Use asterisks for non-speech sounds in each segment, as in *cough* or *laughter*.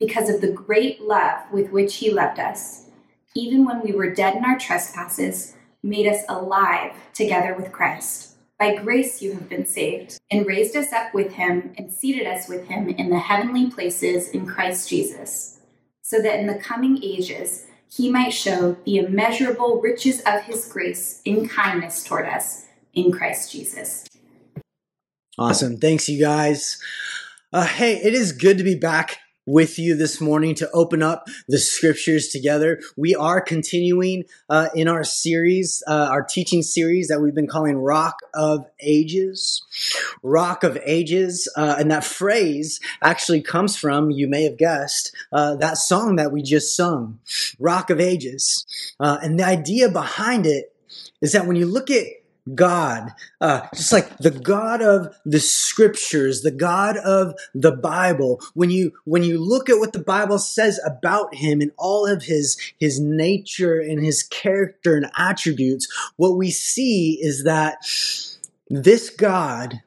because of the great love with which he loved us, even when we were dead in our trespasses, made us alive together with Christ. By grace you have been saved, and raised us up with him, and seated us with him in the heavenly places in Christ Jesus, so that in the coming ages he might show the immeasurable riches of his grace in kindness toward us in Christ Jesus. Awesome. Thanks, you guys. Uh, hey, it is good to be back with you this morning to open up the scriptures together. We are continuing uh, in our series, uh, our teaching series that we've been calling Rock of Ages. Rock of Ages. Uh, and that phrase actually comes from, you may have guessed, uh, that song that we just sung, Rock of Ages. Uh, and the idea behind it is that when you look at God, uh, just like the God of the scriptures, the God of the Bible. When you, when you look at what the Bible says about him and all of his, his nature and his character and attributes, what we see is that this God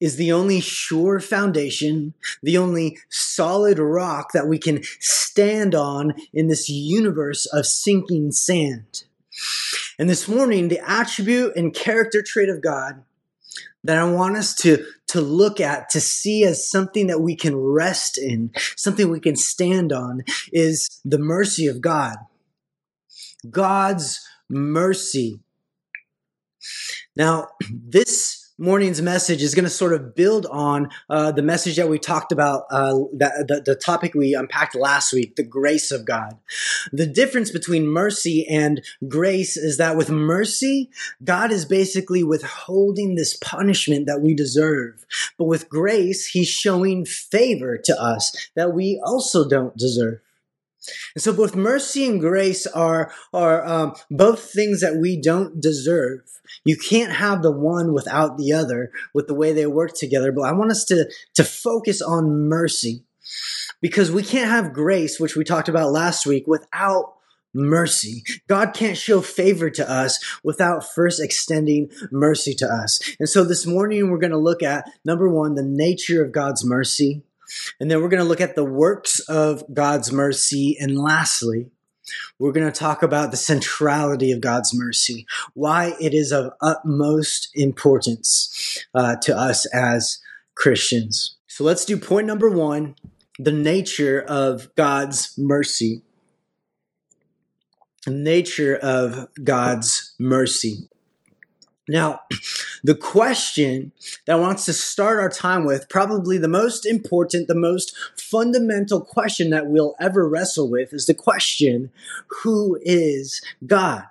is the only sure foundation, the only solid rock that we can stand on in this universe of sinking sand. And this morning, the attribute and character trait of God that I want us to, to look at, to see as something that we can rest in, something we can stand on, is the mercy of God. God's mercy. Now, this morning's message is going to sort of build on uh, the message that we talked about, uh, that, the, the topic we unpacked last week, the grace of God. The difference between mercy and grace is that with mercy, God is basically withholding this punishment that we deserve. But with grace, He's showing favor to us that we also don't deserve. And so both mercy and grace are, are um, both things that we don't deserve. You can't have the one without the other with the way they work together. But I want us to, to focus on mercy because we can't have grace, which we talked about last week, without mercy. God can't show favor to us without first extending mercy to us. And so this morning we're going to look at number one, the nature of God's mercy. And then we're going to look at the works of God's mercy. And lastly, we're going to talk about the centrality of God's mercy, why it is of utmost importance uh, to us as Christians. So let's do point number one the nature of God's mercy. The nature of God's mercy. Now, *clears throat* the question that wants to start our time with, probably the most important, the most fundamental question that we'll ever wrestle with, is the question Who is God?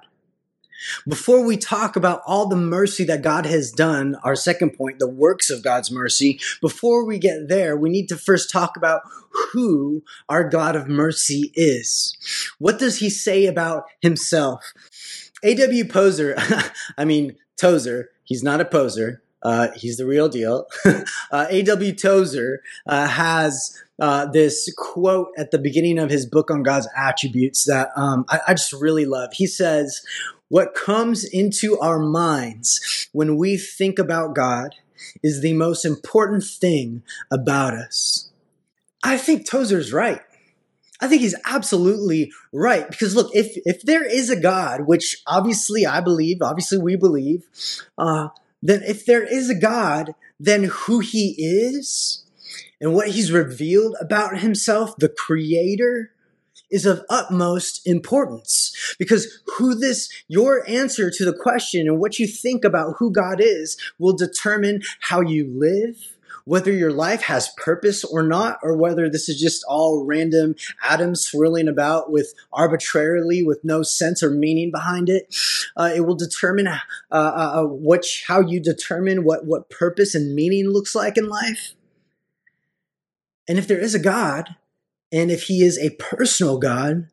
Before we talk about all the mercy that God has done, our second point, the works of God's mercy, before we get there, we need to first talk about who our God of mercy is. What does he say about himself? A.W. Poser, *laughs* I mean, Tozer, he's not a poser. Uh, he's the real deal. *laughs* uh, A.W. Tozer uh, has uh, this quote at the beginning of his book on God's attributes that um, I, I just really love. He says, What comes into our minds when we think about God is the most important thing about us. I think Tozer's right. I think he's absolutely right because look, if if there is a God, which obviously I believe, obviously we believe, uh, then if there is a God, then who He is and what He's revealed about Himself, the Creator, is of utmost importance. Because who this your answer to the question and what you think about who God is will determine how you live whether your life has purpose or not, or whether this is just all random atoms swirling about with arbitrarily with no sense or meaning behind it. Uh, it will determine uh, uh, uh how you determine what what purpose and meaning looks like in life. And if there is a God, And if he is a personal God,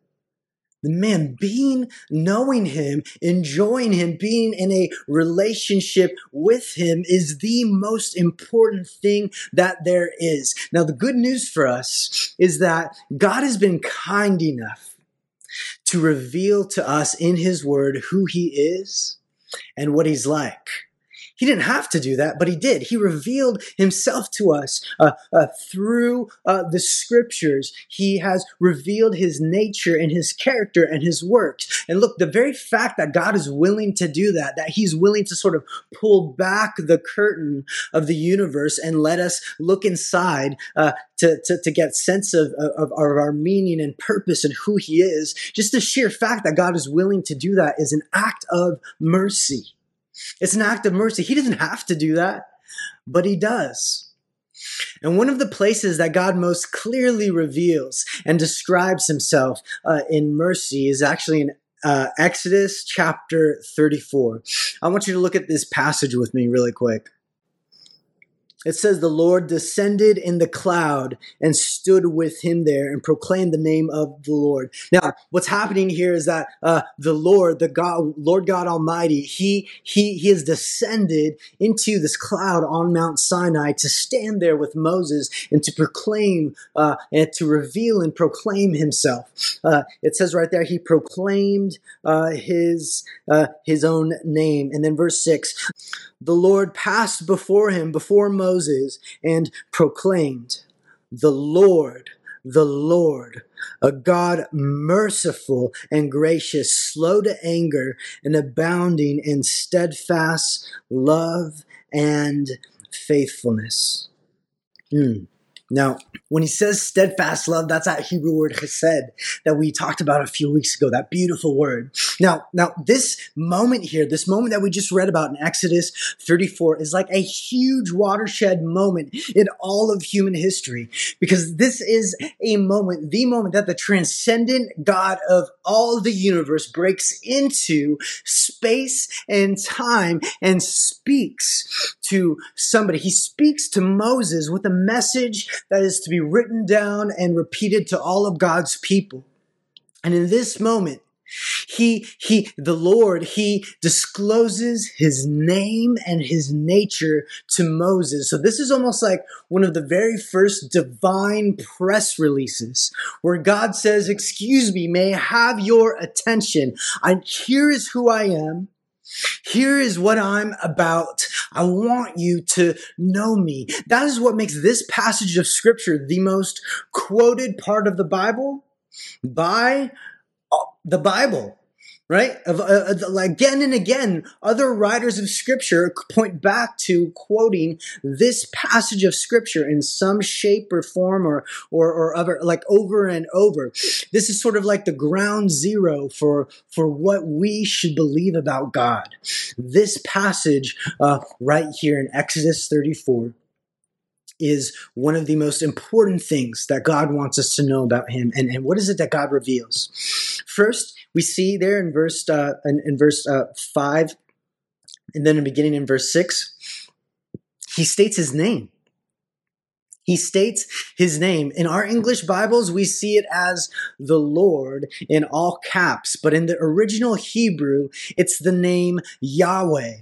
man being, knowing him, enjoying him, being in a relationship with him is the most important thing that there is. Now, the good news for us is that God has been kind enough to reveal to us in his word who he is and what he's like. He didn't have to do that, but he did. He revealed himself to us uh, uh, through uh, the scriptures. He has revealed his nature and his character and his works. And look, the very fact that God is willing to do that, that he's willing to sort of pull back the curtain of the universe and let us look inside uh, to, to, to, get sense of, of, of our meaning and purpose and who he is, just the sheer fact that God is willing to do that is an act of mercy. It's an act of mercy. He doesn't have to do that, but he does. And one of the places that God most clearly reveals and describes himself uh, in mercy is actually in uh, Exodus chapter 34. I want you to look at this passage with me really quick it says the Lord descended in the cloud and stood with him there and proclaimed the name of the Lord. Now, what's happening here is that uh, the Lord, the God, Lord God Almighty, he he he has descended into this cloud on Mount Sinai to stand there with Moses and to proclaim uh, and to reveal and proclaim Himself. Uh, it says right there, He proclaimed uh, His uh, His own name, and then verse six the Lord passed before him, before Moses, and proclaimed, The Lord, the Lord, a God merciful and gracious, slow to anger, and abounding in steadfast love and faithfulness. Mm. Now, when he says steadfast love, that's that Hebrew word chesed that we talked about a few weeks ago, that beautiful word. Now, now this moment here, this moment that we just read about in Exodus 34 is like a huge watershed moment in all of human history because this is a moment, the moment that the transcendent God of all the universe breaks into space and time and speaks to somebody. He speaks to Moses with a message that is to be written down and repeated to all of God's people. And in this moment, he, he, the Lord, he discloses his name and his nature to Moses. So this is almost like one of the very first divine press releases where God says, excuse me, may I have your attention. I, here is who I am. Here is what I'm about. I want you to know me. That is what makes this passage of scripture the most quoted part of the Bible by uh, the Bible right? Of, uh, again and again, other writers of scripture point back to quoting this passage of scripture in some shape or form or, or, or other, like over and over. This is sort of like the ground zero for, for what we should believe about God. This passage, uh, right here in Exodus 34 is one of the most important things that God wants us to know about Him. And, and what is it that God reveals? First, we see there in verse uh, in, in verse uh, five, and then in beginning in verse six, He states His name. He states his name. In our English Bibles, we see it as the Lord in all caps, but in the original Hebrew, it's the name Yahweh.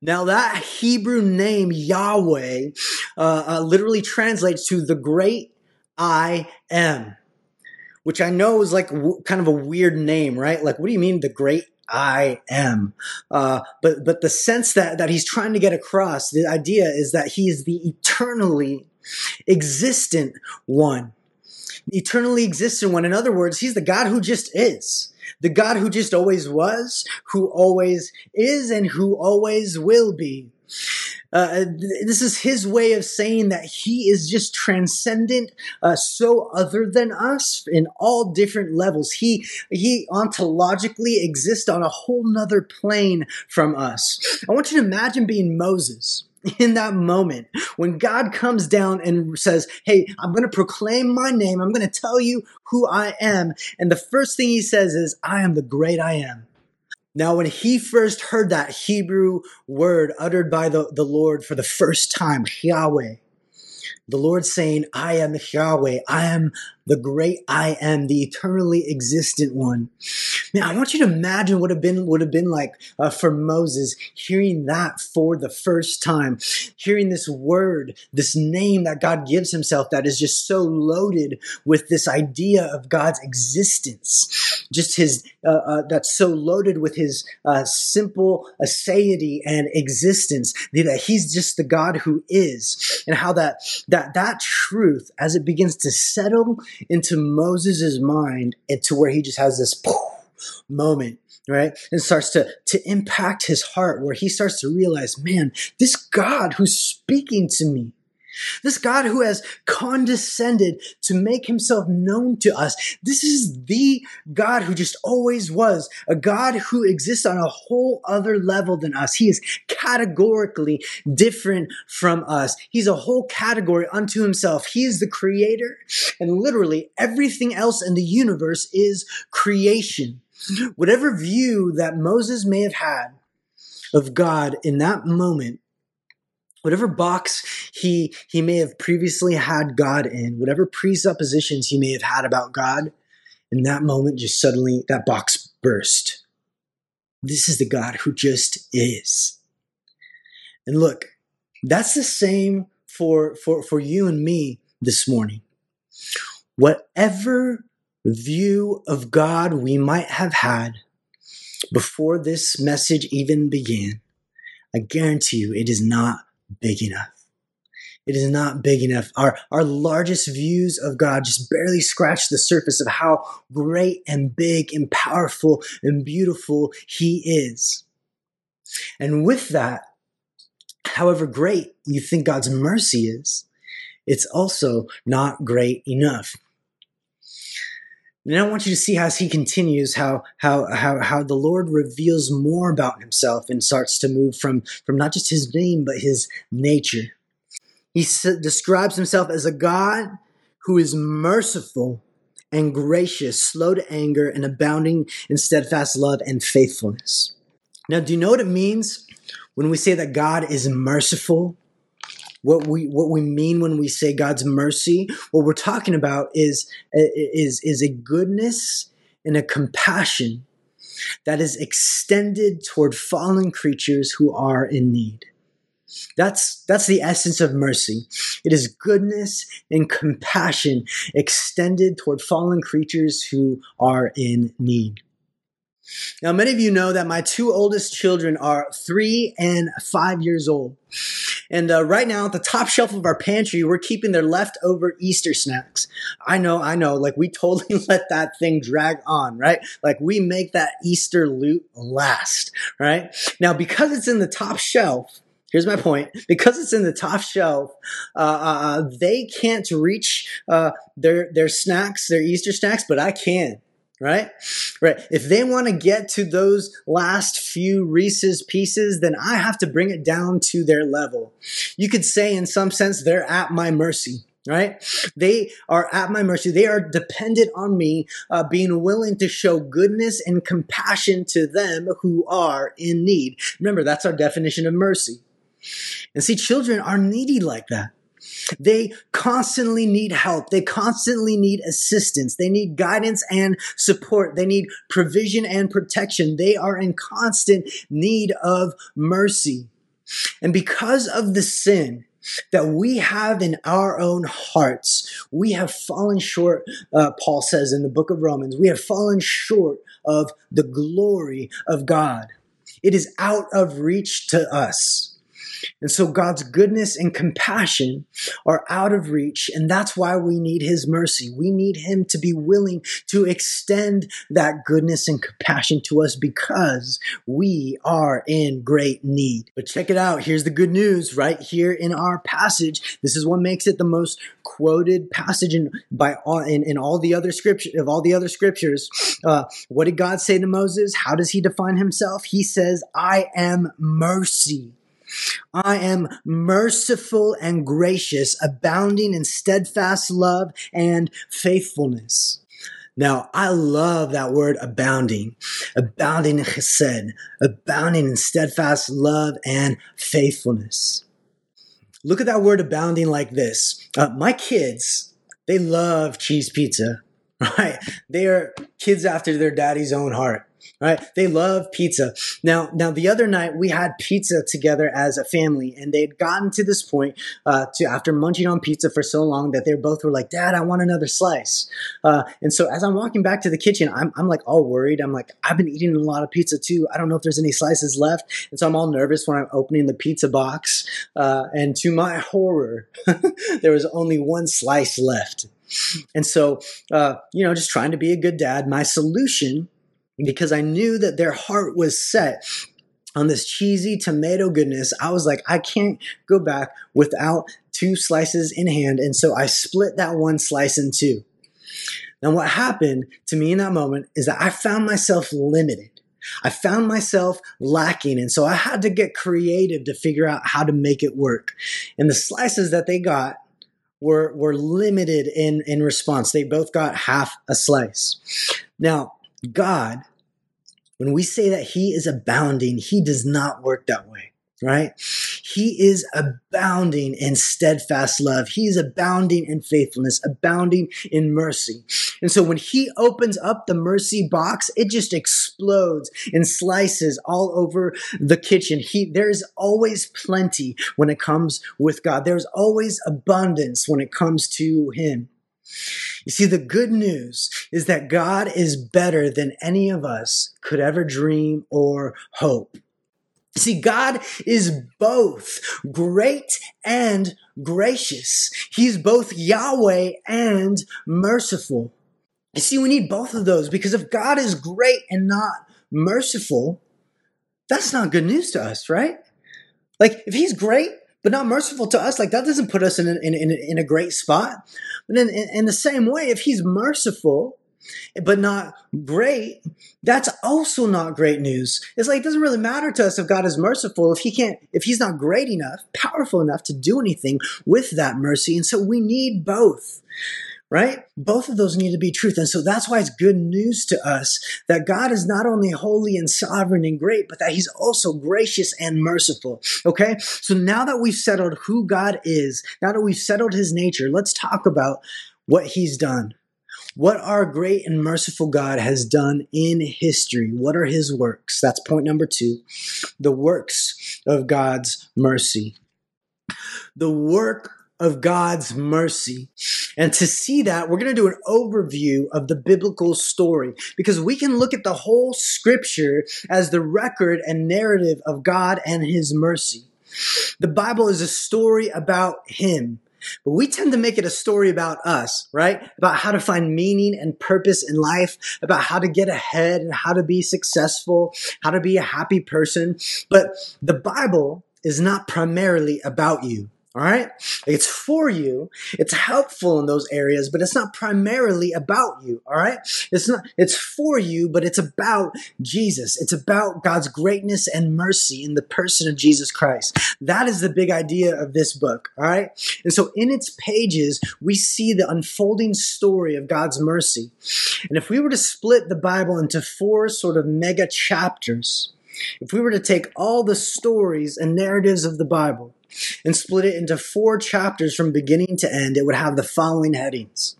Now, that Hebrew name, Yahweh, uh, uh, literally translates to the great I am, which I know is like w- kind of a weird name, right? Like, what do you mean, the great I am. Uh, but but the sense that that he's trying to get across, the idea is that he is the eternally existent one, eternally existent one. In other words, he's the God who just is the God who just always was, who always is, and who always will be. Uh, this is his way of saying that he is just transcendent, uh, so other than us in all different levels. He he ontologically exists on a whole nother plane from us. I want you to imagine being Moses in that moment when God comes down and says, Hey, I'm going to proclaim my name. I'm going to tell you who I am. And the first thing he says is, I am the great I am. Now, when he first heard that Hebrew word uttered by the, the Lord for the first time, Yahweh, the Lord saying, I am Yahweh, I am the great I am, the eternally existent one. Man, I want you to imagine what have been would have been like uh, for Moses hearing that for the first time, hearing this word, this name that God gives Himself that is just so loaded with this idea of God's existence, just His uh, uh, that's so loaded with His uh, simple aseity and existence that He's just the God who is, and how that that that truth as it begins to settle into Moses' mind and to where he just has this moment right? And starts to to impact his heart where he starts to realize man this god who's speaking to me this God who has condescended to make himself known to us. This is the God who just always was, a God who exists on a whole other level than us. He is categorically different from us. He's a whole category unto himself. He is the creator, and literally everything else in the universe is creation. Whatever view that Moses may have had of God in that moment whatever box he he may have previously had God in, whatever presuppositions he may have had about God, in that moment just suddenly that box burst. This is the God who just is. And look, that's the same for for for you and me this morning. Whatever view of God we might have had before this message even began, I guarantee you it is not big enough. It is not big enough. Our, our largest views of God just barely scratch the surface of how great and big and powerful and beautiful He is. And with that, however great you think God's mercy is, it's also not great enough. And I want you to see how he continues, how how how how the Lord reveals more about himself and starts to move from from not just his name but his nature. He describes himself as a God who is merciful and gracious, slow to anger, and abounding in steadfast love and faithfulness. Now, do you know what it means when we say that God is merciful what we what we mean when we say God's mercy. What we're talking about is is is a goodness and a compassion that is extended toward fallen creatures who are in need. That's that's the essence of mercy. It is goodness and compassion extended toward fallen creatures who are in need. Now, many of you know that my two oldest children are three and five years old. And uh, right now, at the top shelf of our pantry, we're keeping their leftover Easter snacks. I know, I know, like we *laughs* totally let that thing drag on, right? Like we make that Easter loot last, right? Now, because it's in the top shelf, here's my point because it's in the top shelf uh, uh, uh they can't reach uh, their their snacks their easter snacks but i can right? Right. If they want to get to those last few Reese's pieces, then I have to bring it down to their level. You could say, in some sense, they're at my mercy. Right? They are at my mercy. They are dependent on me uh, being willing to show goodness and compassion to them who are in need. Remember, that's our definition of mercy. And see, children are needy like that. They constantly need help. They constantly need assistance. They need guidance and support. They need provision and protection. They are in constant need of mercy. And because of the sin, that we have in our own hearts. We have fallen short, uh, Paul says in the book of Romans, we have fallen short of the glory of God. It is out of reach to us. And so God's goodness and compassion are out of reach. And that's why we need his mercy. We need him to be willing to extend that goodness and compassion to us because we are in great need. But check it out. Here's the good news right here in our passage. This is what makes it the most quoted passage in, by all, in, in all the other scripture of all the other scriptures. Uh, what did God say to Moses? How does he define himself? He says, I am mercy. I am merciful and gracious, abounding in steadfast love and faithfulness. Now, I love that word abounding, abounding in chesed, abounding in steadfast love and faithfulness. Look at that word abounding like this. Uh, my kids they love cheese pizza, *laughs* right? They are kids after their daddy's own heart right? They love pizza. Now, now the other night we had pizza together as a family, and they had gotten to this point uh, to after munching on pizza for so long that they both were like, "Dad, I want another slice." Uh, and so as I'm walking back to the kitchen, I'm, I'm like all worried. I'm like, I've been eating a lot of pizza too. I don't know if there's any slices left, and so I'm all nervous when I'm opening the pizza box. Uh, and to my *laughs* horror, there was only one slice left. And so, uh, you know, just trying to be a good dad, my solution because I knew that their heart was set on this cheesy tomato goodness. I was like, I can't go back without two slices in hand. And so I split that one slice in two. And what happened to me in that moment is that I found myself limited. I found myself lacking. And so I had to get creative to figure out how to make it work. And the slices that they got were, were limited in, in response. They both got half a slice. Now, God, when we say that He is abounding, He does not work that way, right? He is abounding in steadfast love. He is abounding in faithfulness, abounding in mercy. And so when He opens up the mercy box, it just explodes and slices all over the kitchen. He, there's always plenty when it comes with God. There's always abundance when it comes to Him. You see, the good news is that God is better than any of us could ever dream or hope. See, God is both great and gracious. He's both Yahweh and merciful. You see, we need both of those because if God is great and not merciful, that's not good news to us, right? Like, if He's great but not merciful to us, like that doesn't put us in, in, in, in a great spot. But in, in, in the same way, if he's merciful, but not great, that's also not great news. It's like it doesn't really matter to us if God is merciful if he can't if he's not great enough, powerful enough to do anything with that mercy. And so we need both right? Both of those need to be truth. And so that's why it's good news to us that God is not only holy and sovereign and great, but that he's also gracious and merciful. Okay. So now that we've settled who God is, now that we've settled his nature, let's talk about what he's done. What our great and merciful God has done in history. What are his works? That's point number two. The works of God's mercy. The work of God's mercy. And to see that, we're going to do an overview of the biblical story because we can look at the whole scripture as the record and narrative of God and his mercy. The Bible is a story about him. But we tend to make it a story about us, right? About how to find meaning and purpose in life, about how to get ahead and how to be successful, how to be a happy person. But the Bible is not primarily about you. All right. It's for you. It's helpful in those areas, but it's not primarily about you. All right. It's not, it's for you, but it's about Jesus. It's about God's greatness and mercy in the person of Jesus Christ. That is the big idea of this book. All right. And so in its pages, we see the unfolding story of God's mercy. And if we were to split the Bible into four sort of mega chapters, if we were to take all the stories and narratives of the Bible, and split it into four chapters from beginning to end, it would have the following headings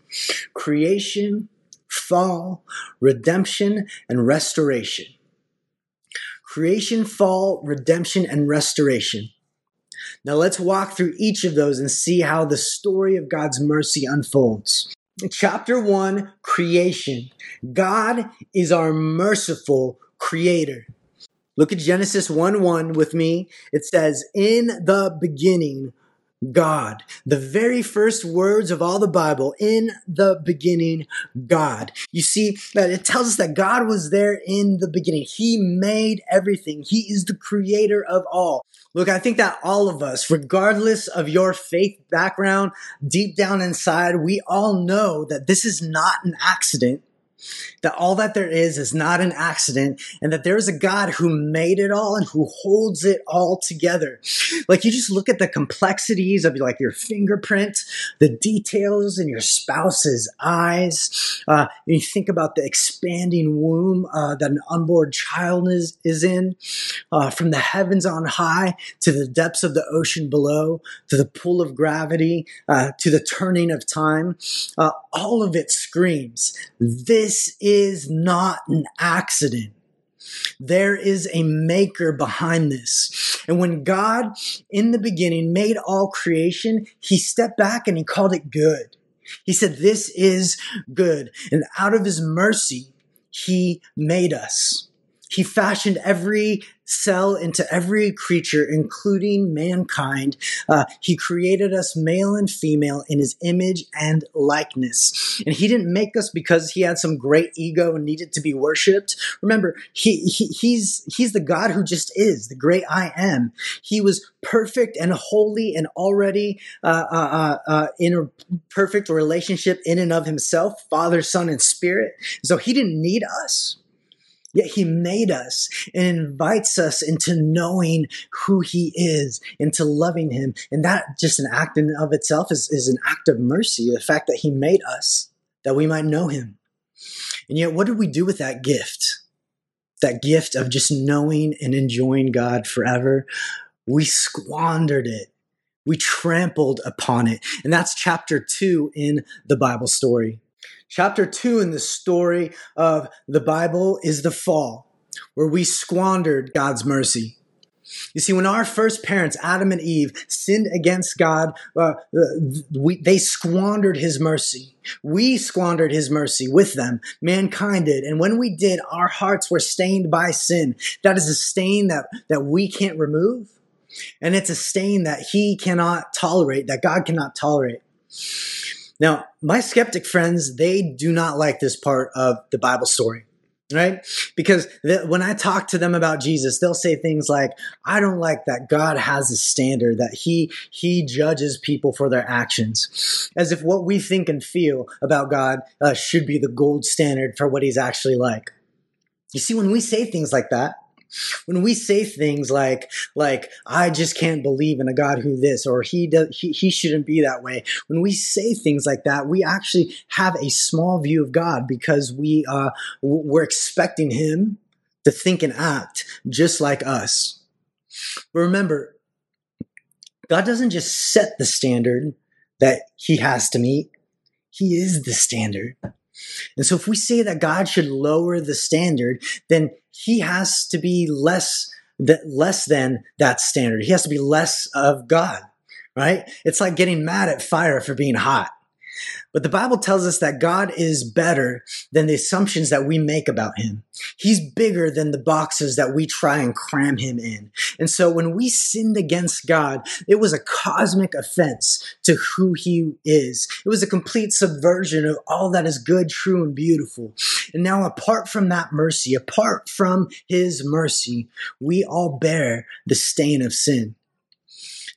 creation, fall, redemption, and restoration. Creation, fall, redemption, and restoration. Now let's walk through each of those and see how the story of God's mercy unfolds. Chapter one, creation. God is our merciful creator. Look at Genesis 1 1 with me. It says, In the beginning, God. The very first words of all the Bible, in the beginning, God. You see that it tells us that God was there in the beginning. He made everything. He is the creator of all. Look, I think that all of us, regardless of your faith background, deep down inside, we all know that this is not an accident that all that there is is not an accident and that there's a God who made it all and who holds it all together. Like you just look at the complexities of like your fingerprint, the details in your spouse's eyes. Uh, you think about the expanding womb uh, that an unborn child is, is in, uh, from the heavens on high to the depths of the ocean below, to the pull of gravity, uh, to the turning of time. Uh, all of it screams, this is not an accident. There is a maker behind this. And when God in the beginning made all creation, he stepped back and he called it good. He said, this is good. And out of his mercy, he made us. He fashioned every cell into every creature, including mankind. Uh, he created us male and female in his image and likeness. And he didn't make us because he had some great ego and needed to be worshipped. Remember, he, he, he's, he's the God who just is, the great I am. He was perfect and holy and already uh, uh, uh, uh in a perfect relationship in and of himself, Father, Son, and Spirit. So he didn't need us. Yet he made us and invites us into knowing who he is, into loving him. And that just an act in of itself is, is an act of mercy. The fact that he made us, that we might know him. And yet, what did we do with that gift? That gift of just knowing and enjoying God forever? We squandered it. We trampled upon it. And that's chapter two in the Bible story. Chapter two in the story of the Bible is the fall, where we squandered God's mercy. You see, when our first parents, Adam and Eve, sinned against God, uh, we, they squandered his mercy. We squandered his mercy with them. Mankind did. And when we did, our hearts were stained by sin. That is a stain that, that we can't remove. And it's a stain that he cannot tolerate, that God cannot tolerate. Now, my skeptic friends, they do not like this part of the Bible story right? Because when i talk to them about jesus they'll say things like i don't like that god has a standard that he he judges people for their actions. As if what we think and feel about god uh, should be the gold standard for what he's actually like. You see when we say things like that when we say things like like i just can't believe in a god who this or he does he, he shouldn't be that way when we say things like that we actually have a small view of god because we uh we're expecting him to think and act just like us. But remember god doesn't just set the standard that he has to meet. He is the standard and so if we say that God should lower the standard, then he has to be less that less than that standard. He has to be less of God, right? It's like getting mad at fire for being hot. But the Bible tells us that God is better than the assumptions that we make about him. He's bigger than the boxes that we try and cram him in. And so when we sinned against God, it was a cosmic offense to who he is. It was a complete subversion of all that is good, true, and beautiful. And now apart from that mercy, apart from his mercy, we all bear the stain of sin.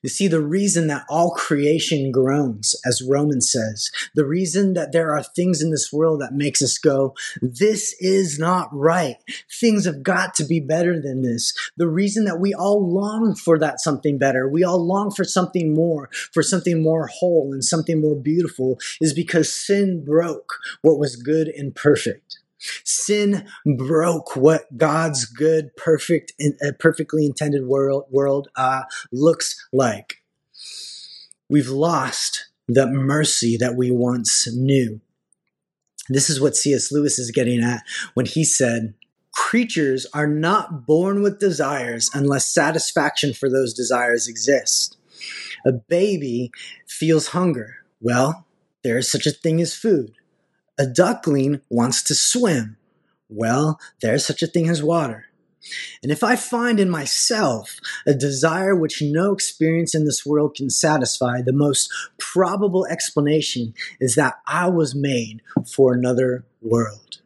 You see, the reason that all creation groans, as Romans says, the reason that there are things in this world that makes us go, this is not right. Things have got to be better than this. The reason that we all long for that something better, we all long for something more, for something more whole and something more beautiful is because sin broke what was good and perfect. Sin broke what God's good, perfect, and uh, perfectly intended world, world uh, looks like. We've lost the mercy that we once knew. This is what C.S. Lewis is getting at when he said, Creatures are not born with desires unless satisfaction for those desires exists. A baby feels hunger. Well, there is such a thing as food. A duckling wants to swim. Well, there's such a thing as water. And if I find in myself a desire which no experience in this world can satisfy, the most probable explanation is that I was made for another world.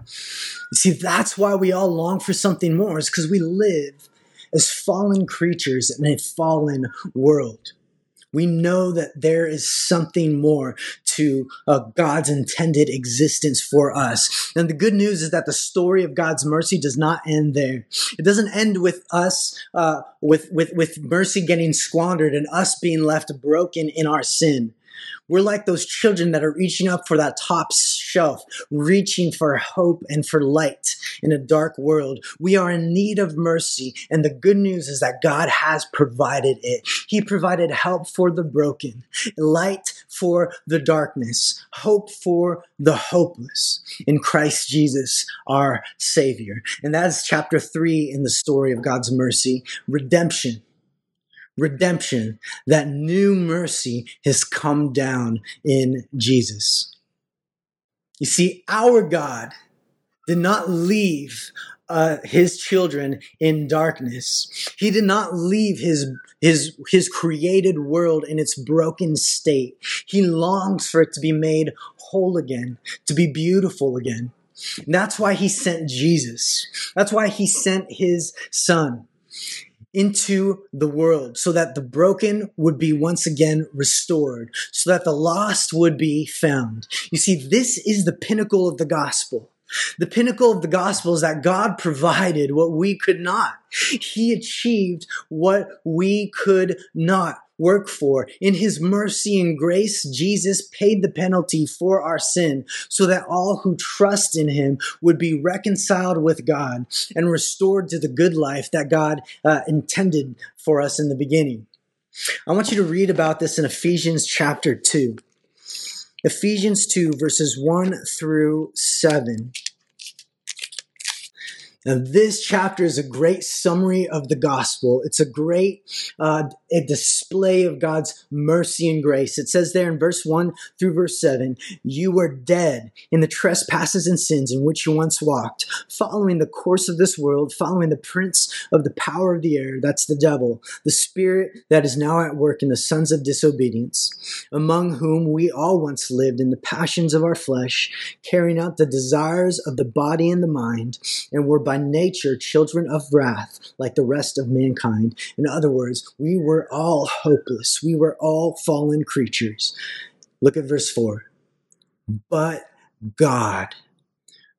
You see, that's why we all long for something more, is because we live as fallen creatures in a fallen world. We know that there is something more to uh, God's intended existence for us. And the good news is that the story of God's mercy does not end there. It doesn't end with us, uh, with, with, with mercy getting squandered and us being left broken in our sin. We're like those children that are reaching up for that top shelf, reaching for hope and for light in a dark world. We are in need of mercy, and the good news is that God has provided it. He provided help for the broken, light for the darkness, hope for the hopeless in Christ Jesus, our Savior. And that is chapter three in the story of God's mercy, redemption redemption, that new mercy has come down in Jesus. You see, our God did not leave uh, his children in darkness. He did not leave his, his, his created world in its broken state. He longs for it to be made whole again, to be beautiful again. And that's why he sent Jesus. That's why he sent his son into the world so that the broken would be once again restored, so that the lost would be found. You see, this is the pinnacle of the gospel. The pinnacle of the gospel is that God provided what we could not. He achieved what we could not work for. In his mercy and grace, Jesus paid the penalty for our sin so that all who trust in him would be reconciled with God and restored to the good life that God uh, intended for us in the beginning. I want you to read about this in Ephesians chapter 2. Ephesians 2, verses 1 through 7. Now, this chapter is a great summary of the gospel. It's a great uh, a display of God's mercy and grace. It says there in verse 1 through verse 7 You were dead in the trespasses and sins in which you once walked, following the course of this world, following the prince of the power of the air, that's the devil, the spirit that is now at work in the sons of disobedience, among whom we all once lived in the passions of our flesh, carrying out the desires of the body and the mind, and were by nature children of wrath, like the rest of mankind. In other words, we were all hopeless. We were all fallen creatures. Look at verse 4. But God,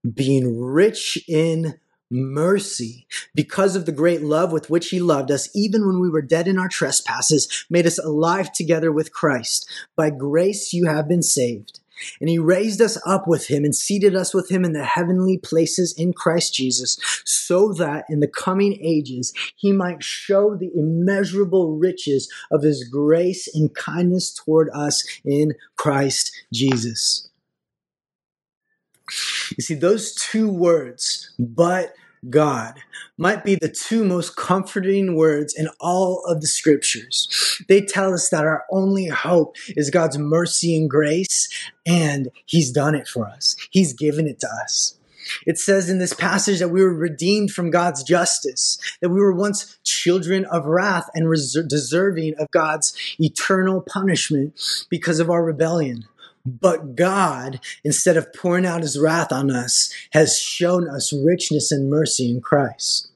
being rich in mercy, because of the great love with which He loved us, even when we were dead in our trespasses, made us alive together with Christ. By grace you have been saved and he raised us up with him and seated us with him in the heavenly places in Christ Jesus, so that in the coming ages he might show the immeasurable riches of his grace and kindness toward us in Christ Jesus. You see, those two words, but God might be the two most comforting words in all of the scriptures. They tell us that our only hope is God's mercy and grace, and He's done it for us. He's given it to us. It says in this passage that we were redeemed from God's justice, that we were once children of wrath and deserving of God's eternal punishment because of our rebellion. But God, instead of pouring out his wrath on us, has shown us richness and mercy in Christ.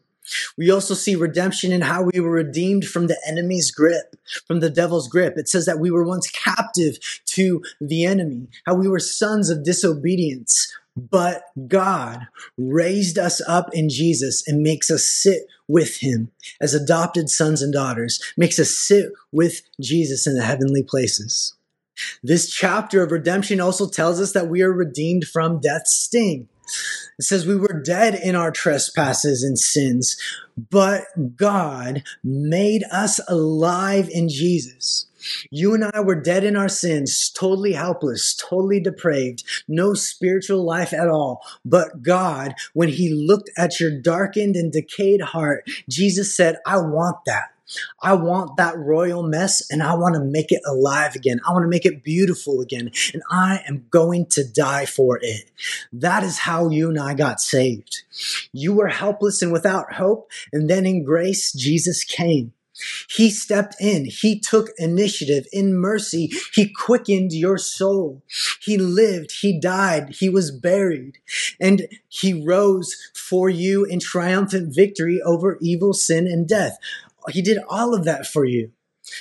We also see redemption in how we were redeemed from the enemy's grip, from the devil's grip. It says that we were once captive to the enemy, how we were sons of disobedience. But God raised us up in Jesus and makes us sit with him as adopted sons and daughters, makes us sit with Jesus in the heavenly places. This chapter of redemption also tells us that we are redeemed from death's sting. It says we were dead in our trespasses and sins, but God made us alive in Jesus. You and I were dead in our sins, totally helpless, totally depraved, no spiritual life at all. But God, when He looked at your darkened and decayed heart, Jesus said, I want that. I want that royal mess and I want to make it alive again. I want to make it beautiful again. And I am going to die for it. That is how you and I got saved. You were helpless and without hope. And then in grace, Jesus came. He stepped in. He took initiative in mercy. He quickened your soul. He lived. He died. He was buried and he rose for you in triumphant victory over evil, sin, and death. He did all of that for you.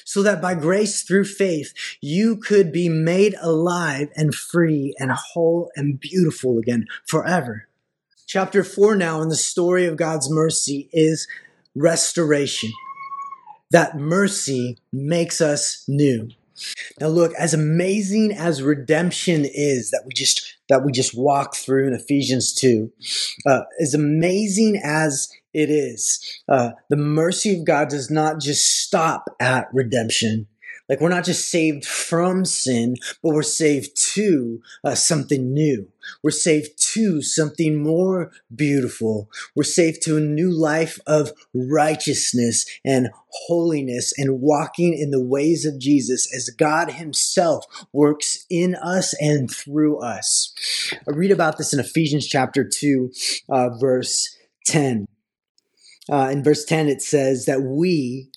so that by grace through faith you could be made alive and free and whole and beautiful again forever. Chapter 4 now in the story of God's mercy is restoration. That mercy makes us new. Now look, as amazing as redemption is that we just that we just walk through in Ephesians 2, uh, as amazing as it is. Uh, the mercy of God does not just stop at redemption. Like we're not just saved from sin, but we're saved to uh, something new. We're saved to something more beautiful. We're saved to a new life of righteousness and holiness and walking in the ways of Jesus as God Himself works in us and through us. I read about this in Ephesians chapter 2, uh, verse 10. Uh, in verse 10, it says that we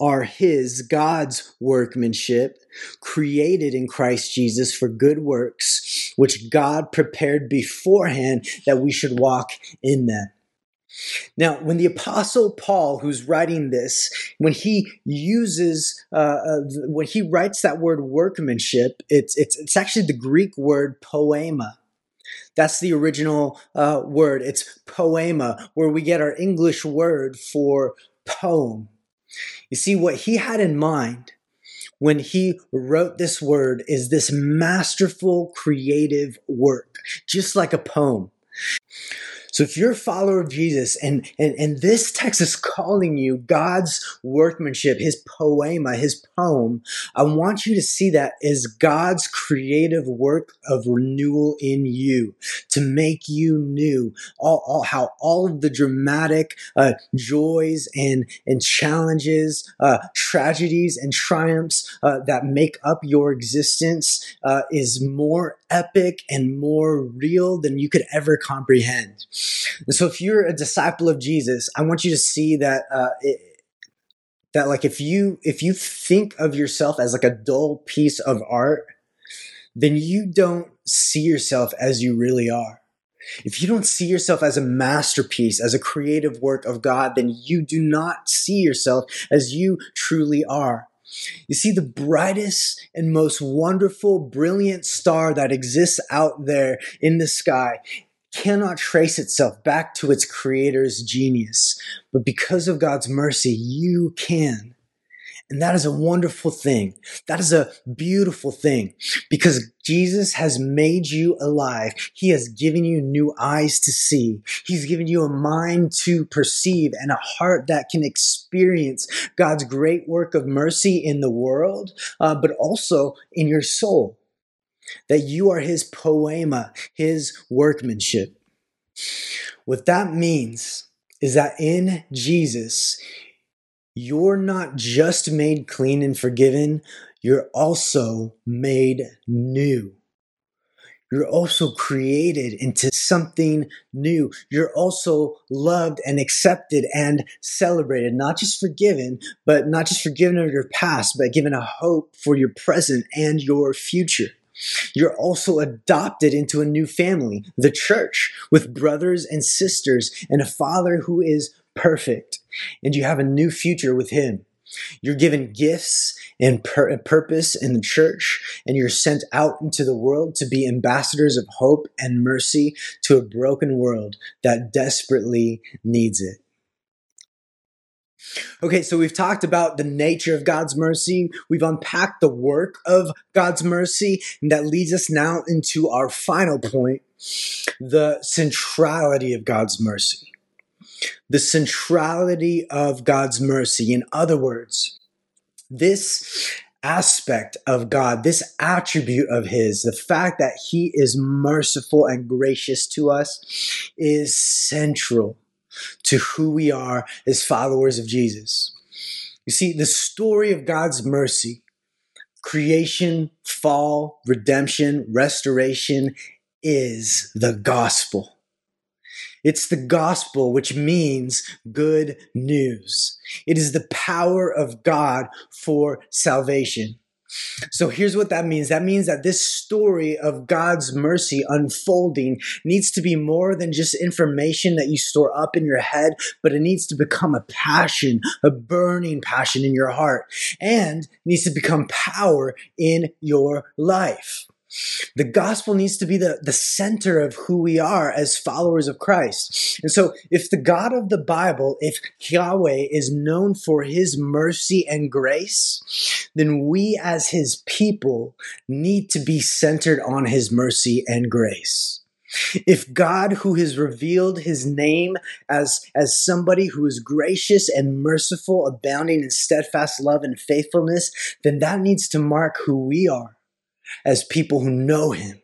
are his, God's workmanship, created in Christ Jesus for good works, which God prepared beforehand that we should walk in them. Now, when the apostle Paul, who's writing this, when he uses, uh, uh, when he writes that word workmanship, it's, it's, it's actually the Greek word poema. That's the original uh, word. It's poema, where we get our English word for poem. You see, what he had in mind when he wrote this word is this masterful creative work, just like a poem. So if you're a follower of Jesus and, and, and this text is calling you God's workmanship, his poema, his poem, I want you to see that as God's creative work of renewal in you to make you new. All, all how all of the dramatic uh, joys and, and challenges, uh, tragedies and triumphs uh, that make up your existence uh, is more epic and more real than you could ever comprehend. And so if you're a disciple of Jesus, I want you to see that uh, it, that like if you if you think of yourself as like a dull piece of art, then you don't see yourself as you really are. If you don't see yourself as a masterpiece, as a creative work of God, then you do not see yourself as you truly are. You see, the brightest and most wonderful, brilliant star that exists out there in the sky cannot trace itself back to its creator's genius. But because of God's mercy, you can. And that is a wonderful thing. That is a beautiful thing because Jesus has made you alive. He has given you new eyes to see. He's given you a mind to perceive and a heart that can experience God's great work of mercy in the world, uh, but also in your soul that you are his poema, his workmanship. What that means is that in Jesus, you're not just made clean and forgiven, you're also made new. You're also created into something new. You're also loved and accepted and celebrated, not just forgiven, but not just forgiven of your past, but given a hope for your present and your future. You're also adopted into a new family, the church, with brothers and sisters and a father who is perfect. And you have a new future with him. You're given gifts and pur- purpose in the church, and you're sent out into the world to be ambassadors of hope and mercy to a broken world that desperately needs it. Okay, so we've talked about the nature of God's mercy. We've unpacked the work of God's mercy, and that leads us now into our final point the centrality of God's mercy. The centrality of God's mercy. In other words, this aspect of God, this attribute of His, the fact that He is merciful and gracious to us, is central to who we are as followers of Jesus. You see, the story of God's mercy, creation, fall, redemption, restoration, is the gospel. It's the gospel, which means good news. It is the power of God for salvation. So here's what that means. That means that this story of God's mercy unfolding needs to be more than just information that you store up in your head, but it needs to become a passion, a burning passion in your heart, and needs to become power in your life. The gospel needs to be the, the center of who we are as followers of Christ. And so, if the God of the Bible, if Yahweh is known for his mercy and grace, then we as his people need to be centered on his mercy and grace. If God, who has revealed his name as, as somebody who is gracious and merciful, abounding in steadfast love and faithfulness, then that needs to mark who we are as people who know him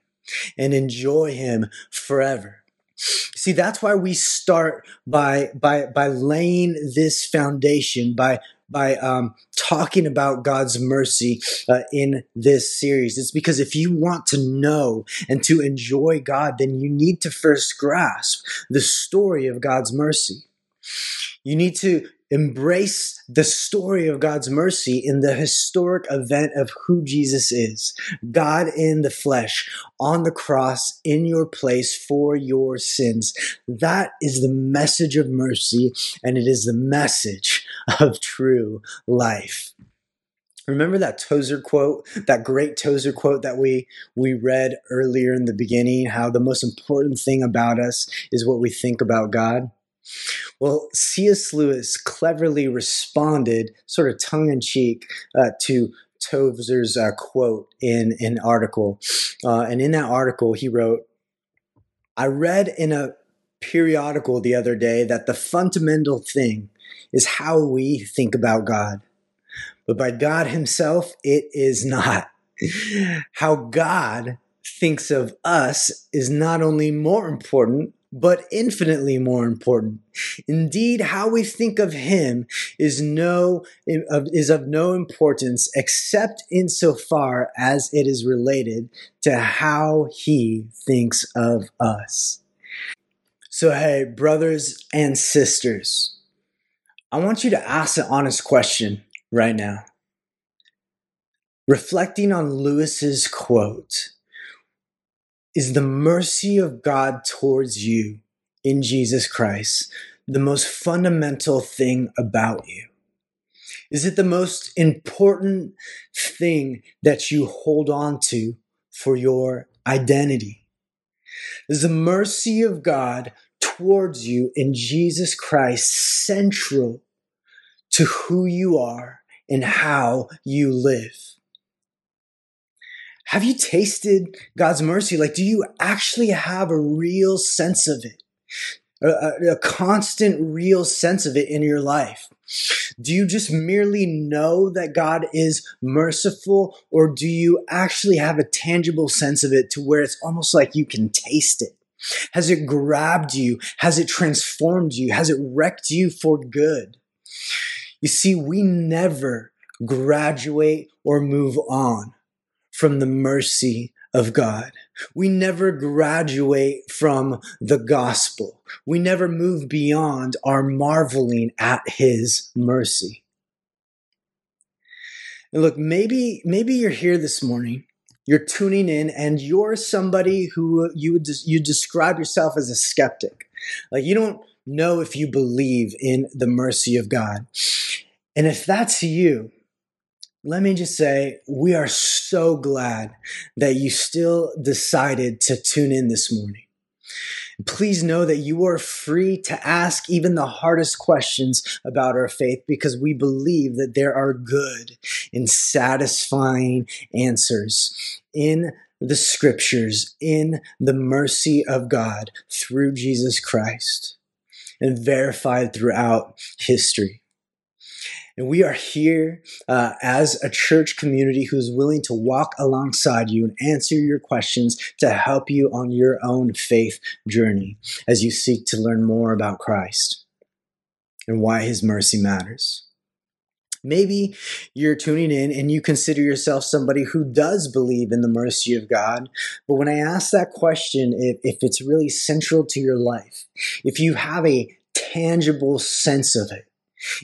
and enjoy him forever. See, that's why we start by by by laying this foundation by by um, talking about God's mercy uh, in this series. It's because if you want to know and to enjoy God, then you need to first grasp the story of God's mercy. You need to embrace the story of God's mercy in the historic event of who Jesus is God in the flesh, on the cross, in your place for your sins. That is the message of mercy, and it is the message of true life. Remember that Tozer quote, that great Tozer quote that we we read earlier in the beginning, how the most important thing about us is what we think about God? Well, C.S. Lewis cleverly responded, sort of tongue in cheek, uh, to Tozer's uh, quote in an article. Uh, and in that article, he wrote, I read in a periodical the other day that the fundamental thing is how we think about God. But by God Himself, it is not. How God thinks of us is not only more important, but infinitely more important. Indeed, how we think of him is no is of no importance except insofar as it is related to how he thinks of us. So hey, brothers and sisters, I want you to ask an honest question right now. Reflecting on Lewis's quote, is the mercy of God towards you in Jesus Christ the most fundamental thing about you? Is it the most important thing that you hold on to for your identity? Is the mercy of God towards you in Jesus Christ central to who you are and how you live? Have you tasted God's mercy? Like, do you actually have a real sense of it? A, a, constant, real sense of it in your life? Do you just merely know that God is merciful, or do you actually have a tangible sense of it to where it's almost like you can taste it? Has it grabbed you? Has it transformed you? Has it wrecked you for good? You see, we never graduate or move on from the mercy of God. We never graduate from the gospel. We never move beyond our marveling at his mercy. And look, maybe, maybe you're here this morning. You're tuning in and you're somebody who you would, you describe yourself as a skeptic. Like you don't know if you believe in the mercy of God. And if that's you, let me just say, we are so glad that you still decided to tune in this morning. Please know that you are free to ask even the hardest questions about our faith because we believe that there are good and satisfying answers in the scriptures, in the mercy of God through Jesus Christ and verified throughout history. And we are here uh, as a church community who's willing to walk alongside you and answer your questions to help you on your own faith journey as you seek to learn more about Christ and why his mercy matters. Maybe you're tuning in and you consider yourself somebody who does believe in the mercy of God. But when I ask that question, if, if it's really central to your life, if you have a tangible sense of it,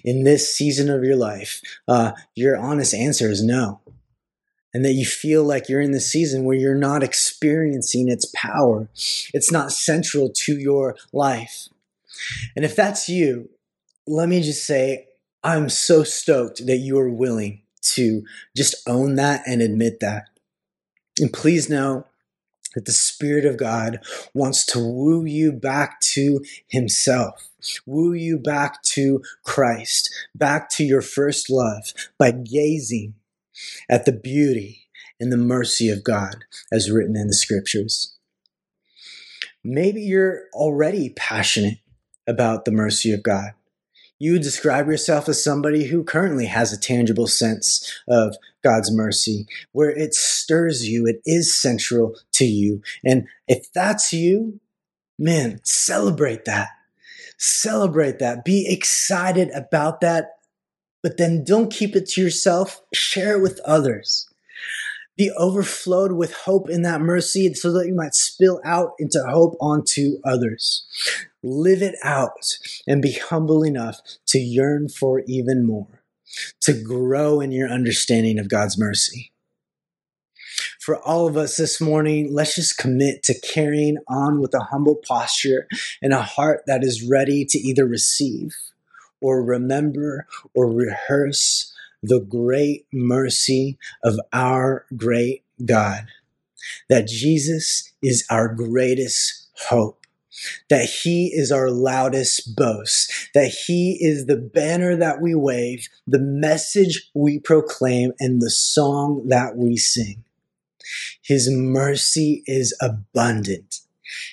in this season of your life, uh, your honest answer is no. and that you feel like you're in the season where you're not experiencing its power. It's not central to your life. And if that's you, let me just say, I'm so stoked that you are willing to just own that and admit that. And please know that the Spirit of God wants to woo you back to Himself, woo you back to Christ, back to your first love by gazing at the beauty and the mercy of God as written in the scriptures. Maybe you're already passionate about the mercy of God. You describe yourself as somebody who currently has a tangible sense of God's mercy, where it stirs you, it is central to you. And if that's you, man, celebrate that. Celebrate that. Be excited about that but then don't keep it to yourself. Share it with others. Be overflowed with hope in that mercy so that you might spill out into hope onto others. Live it out and be humble enough to yearn for even more, to grow in your understanding of God's mercy. For all of us this morning, let's just commit to carrying on with a humble posture and a heart that is ready to either receive or remember or rehearse the great mercy of our great God. That Jesus is our greatest hope. That he is our loudest boast, that he is the banner that we wave, the message we proclaim, and the song that we sing. His mercy is abundant.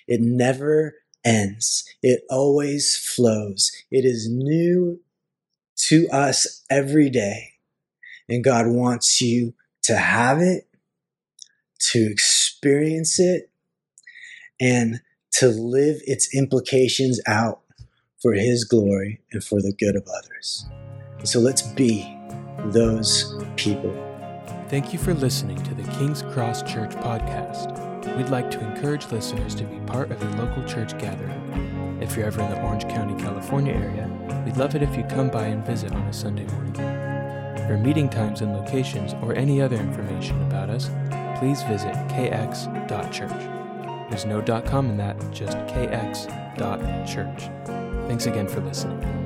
It never ends. It always flows. It is new to us every day. And God wants you to have it, to experience it, and to live its implications out for His glory and for the good of others. so let's be those people. Thank you for listening to the King's Cross Church podcast. We'd like to encourage listeners to be part of a local church gathering. If you're ever in the Orange County, California area, we'd love it if you come by and visit on a Sunday morning. For meeting times and locations or any other information about us, please visit kx.church. There's no .com in that, just kx.church. Thanks again for listening.